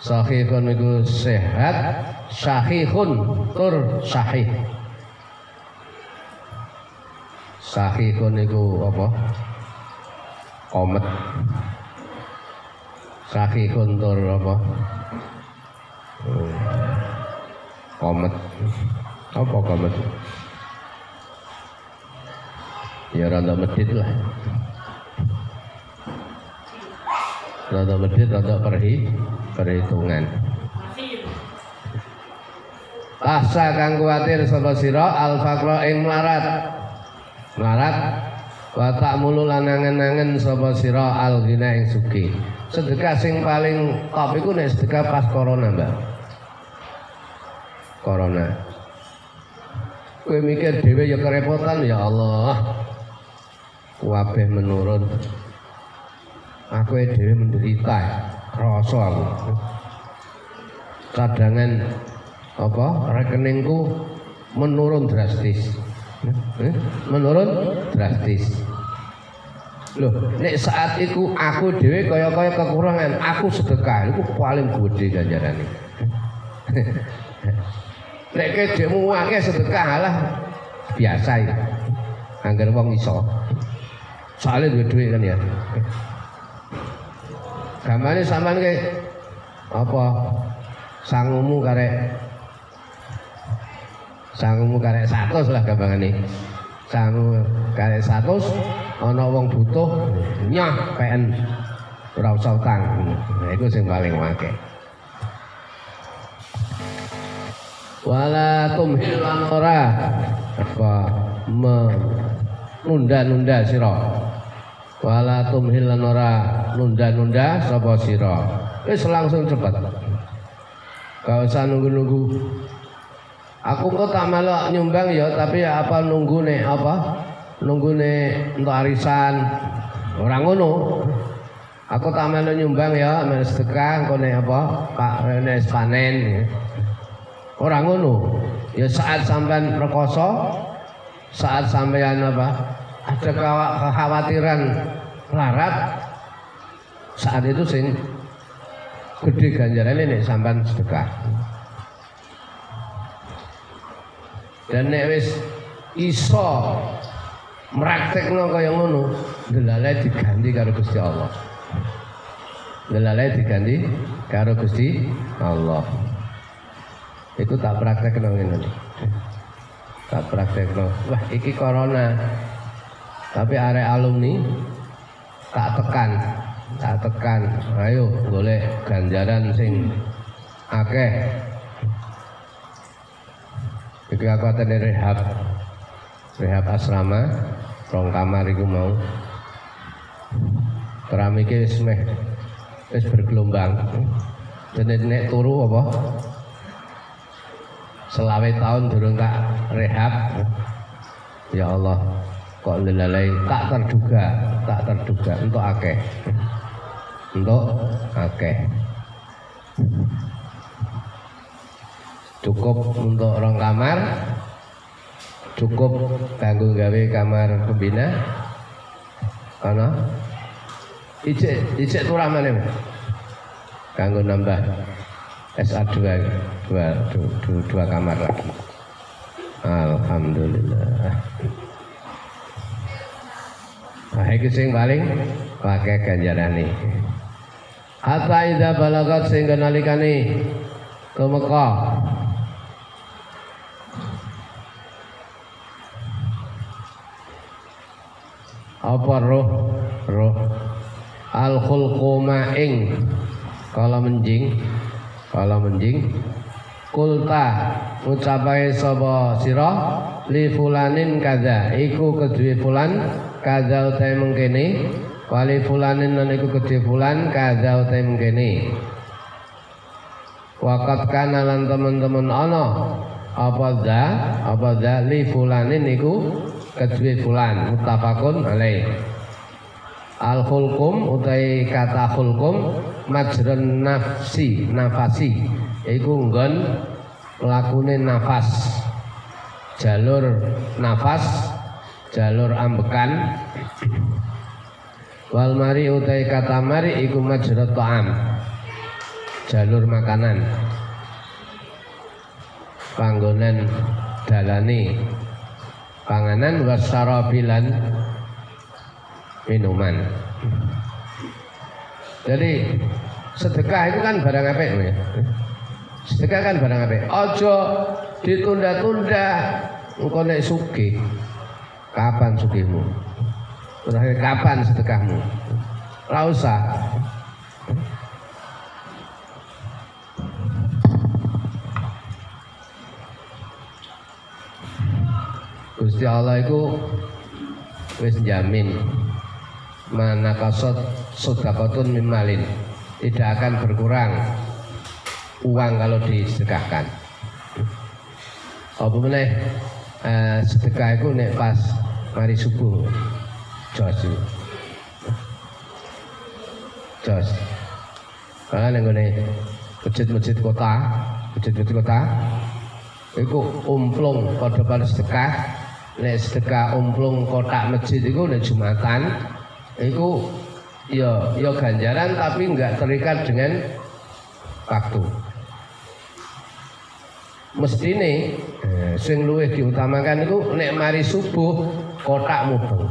Sahihun iku sehat sahihun tur sahih. Sahihun iku apa? Komet sahihun tur apa? Komet. Apa komet? Ya rada medit lah. Rada medit rada perhi perhitungan. Asa kang kuatir sapa sira? Al faqra ing melarat. Melarat wa ta'mulu lanangan-angan sapa sira? Al ghina ing sugih sedekah sing paling top iku nek sedekah pas corona mbak. Corona. Kowe mikir dhewe ya kerepotan ya Allah. Wabeh menurun. Aku dhewe menderita rasa aku. Cadangan apa? Rekeningku menurun drastis. Menurun drastis Loh, nek saat itu aku dhewe kaya-kaya kekurangan, aku sedekah iku paling gede ganjarane. nek kedekmu akeh sedekah lah biasa iki. Angger wong iso. Soalnya duwe duit kan ya. Gamane sampean ke apa sangumu karek sangumu karek satu lah gampangane. Sangu karek satu ana wong butuh nyah PN ora usah utang. Nah, iku sing paling akeh. Wala tumhil ora apa menunda-nunda sira. Wala tumhil ora nunda-nunda sapa sira. Wis langsung cepet. Gak usah nunggu-nunggu. Aku kok tak malah nyumbang ya, tapi ya apa nunggu nih apa? Nunggu nih untuk arisan. Orang ngono. Aku tak melu nyumbang ya melu sedekah engko apa Pak Rene panen. Orang ngono. Ya saat sampean rekoso saat sampean apa ada kekhawatiran larat saat itu sing gede ganjaran ini sampean sedekah. Dan nek wis iso praktekno kaya ngono. Delale diganti karo Gusti Allah. Delale diganti karo Gusti Allah. Itu tak praktekno ngene. Tak praktekno. Wah iki corona. Tapi area alumni tak tekan. Tak tekan. Ayo boleh ganjaran sing akeh. Iki aku atene rehab rehab asrama rong kamar iku mau. Keramike wis meh wis bergelombang. Dene nek turu apa? Selawe tahun durung tak rehab. Ya Allah kok lelalai tak terduga tak terduga. Untuk akeh. Untuk akeh. Cukup untuk orang kamar cukup kanggo gawe kamar pembina. Ana? Ijek ijek turah mana kanggo nambah SA2 dua, dua, dua, dua kamar lagi. Alhamdulillah. Nah, itu sing paling pakai ganjaran ini. Hatta idza balagat sehingga nalikane ke Mekah apa roh? Roh. Al khulqu ma'ing. Kalau menjing. Kalau menjing. Kulta. Ucapai sapa sira? Li fulanin kada iku kedue fulan. Kada utahe mengkene. Wali fulanin lan iku kedue fulan. Kada utahe mengkene. Wakat kana teman-teman ana. Apa za apa za li fulanin iku kedue fulan muttafaqun alaih. Al khulqum utai kata khulqum majran nafsi nafasi. Iku nggon lakune nafas. Jalur nafas jalur ambekan. Wal mari utai kata mari iku majrat ta'am. Jalur makanan. Panggonan dalani panganan wasarabilan minuman. Jadi sedekah itu kan barang apa ya? Sedekah kan barang apa ojo ditunda-tunda engkau nek suki kapan sukimu terakhir kapan sedekahmu? Ora Gusti Allah itu wis jamin. Mana kasot sodakotun mimalin tidak akan berkurang uang kalau disedekahkan. Apa meneh? Eh, sedekah itu nek pas mari subuh. Jos jos. Nek ngene masjid-masjid kota masjid-masjid kota itu umplung pada pada sedekah nek sedekah umplung kotak masjid itu nek jumatan itu ya ya ganjaran tapi enggak terikat dengan waktu. Mesti nih eh, sing luwih diutamakan itu nek mari subuh kotak mubeng.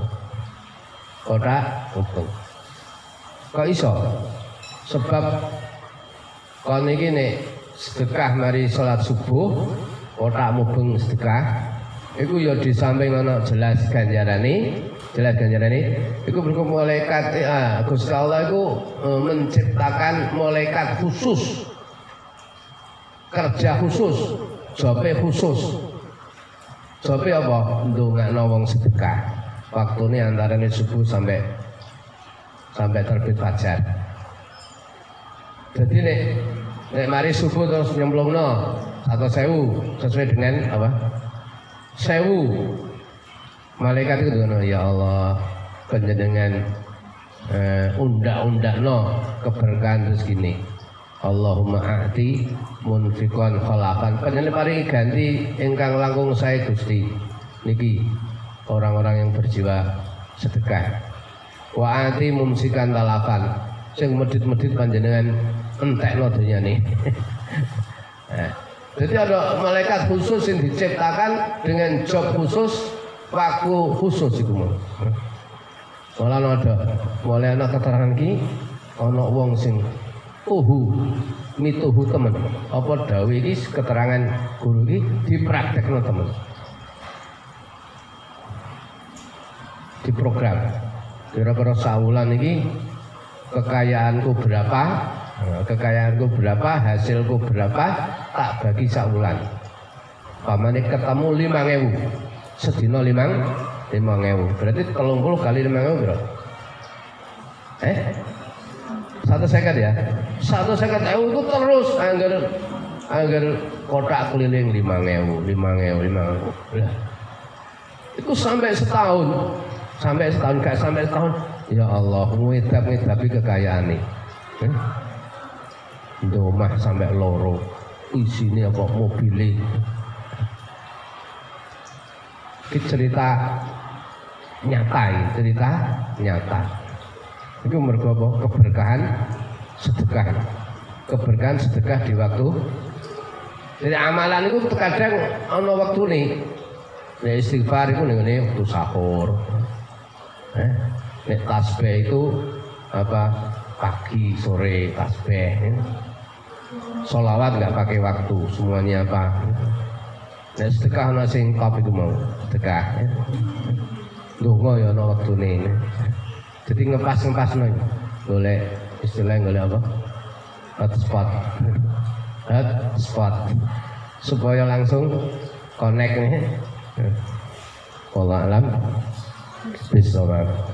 Kotak mubeng. Kok iso? Sebab kon iki nek sedekah mari salat subuh kotak mubeng sedekah Iku ya di samping ana jelas ganjarane, jelas ganjarane. Iku berku malaikat ah, Gusti Allah iku eh, menciptakan malaikat khusus. Kerja khusus, jobe khusus. Jobe apa? Ndongakno wong sedekah. Waktune antarane subuh sampai sampai terbit fajar. Jadi nek nek mari subuh terus nyemplungno atau sewu sesuai dengan apa? Sewu. Malaikat itu ngono ya Allah panjenengan eh, undak-undak no keberkahan rezeki Allahumma a'ti munfikon khalafan. Panjenengan paringi ganti ingkang langkung saya Gusti. Niki orang-orang yang berjiwa sedekah. Wa ati mumsikan talafan. Sing medit-medit panjenengan entekno dunyane eh. Jadi ada malaikat khusus yang diciptakan dengan job khusus, waktu khusus itu mau. Soalnya ada, mulai anak keterangan ki, ana wong sing uhu mituhu temen. Apa dawe iki keterangan guru iki dipraktekno temen. Diprogram. Kira-kira saulan iki kekayaanku berapa, kekayaanku berapa, hasilku berapa, tak bagi sakulan. Pamane ketemu lima ngewu, sedino limang lima ngewu. Berarti telung puluh kali lima ngewu berapa? Eh? Satu sekat ya? Satu sekat ewu itu terus anggar anggar kotak keliling lima ngewu, lima ngewu, lima ngewu. Itu sampai setahun, sampai setahun gak sampai setahun. Ya Allah, ngedap ngedapi kekayaan nih. Eh? Domah sampai loro. Isinya apa mobilnya ini cerita nyata ini cerita nyata. Itu mergo apa? Keberkahan sedekah. Keberkahan sedekah di waktu. Jadi amalan itu terkadang ada waktu nih ya istighfar itu nih waktu sahur. Eh, nek tasbih itu apa? Pagi sore tasbih. eh. Solawat nggak pakai waktu, semuanya apa? Nah, sedekah ana top itu mau, sedekah. Ya. Donga ya ana waktune. Jadi ngepas-ngepas nih. Boleh istilah boleh apa? Hotspot. Hotspot. Supaya langsung connect nih. Allah alam. Bismillah.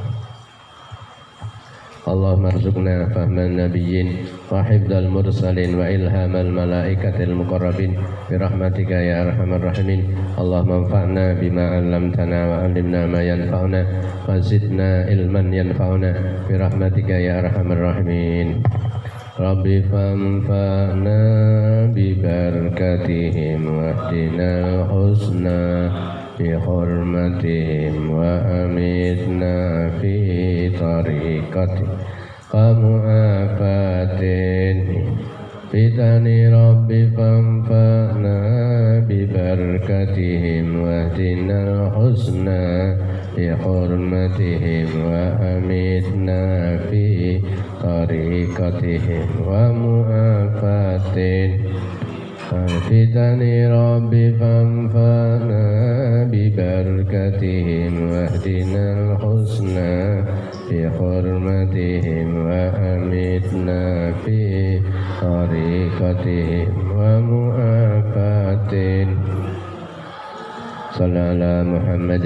اللهم ارزقنا فهم النبيين وحفظ المرسلين وإلهام الملائكة المقربين برحمتك يا أرحم الراحمين اللهم انفعنا بما علمتنا وعلمنا ما ينفعنا وزدنا علما ينفعنا برحمتك يا أرحم الراحمين رب فانفعنا ببركتهم واهدنا الحسنى بحرمتهم وأمتنا في طريقتهم كمؤافات فتن رب فانفعنا ببركتهم واهدنا الحسنى بحرمتهم وأمتنا في طريقتهم ومؤافات فتن رب فانفعنا ببركتهم واهدنا الحسنى بحرمتهم وأمتنا في طريقتهم ومؤافات صلى على محمد.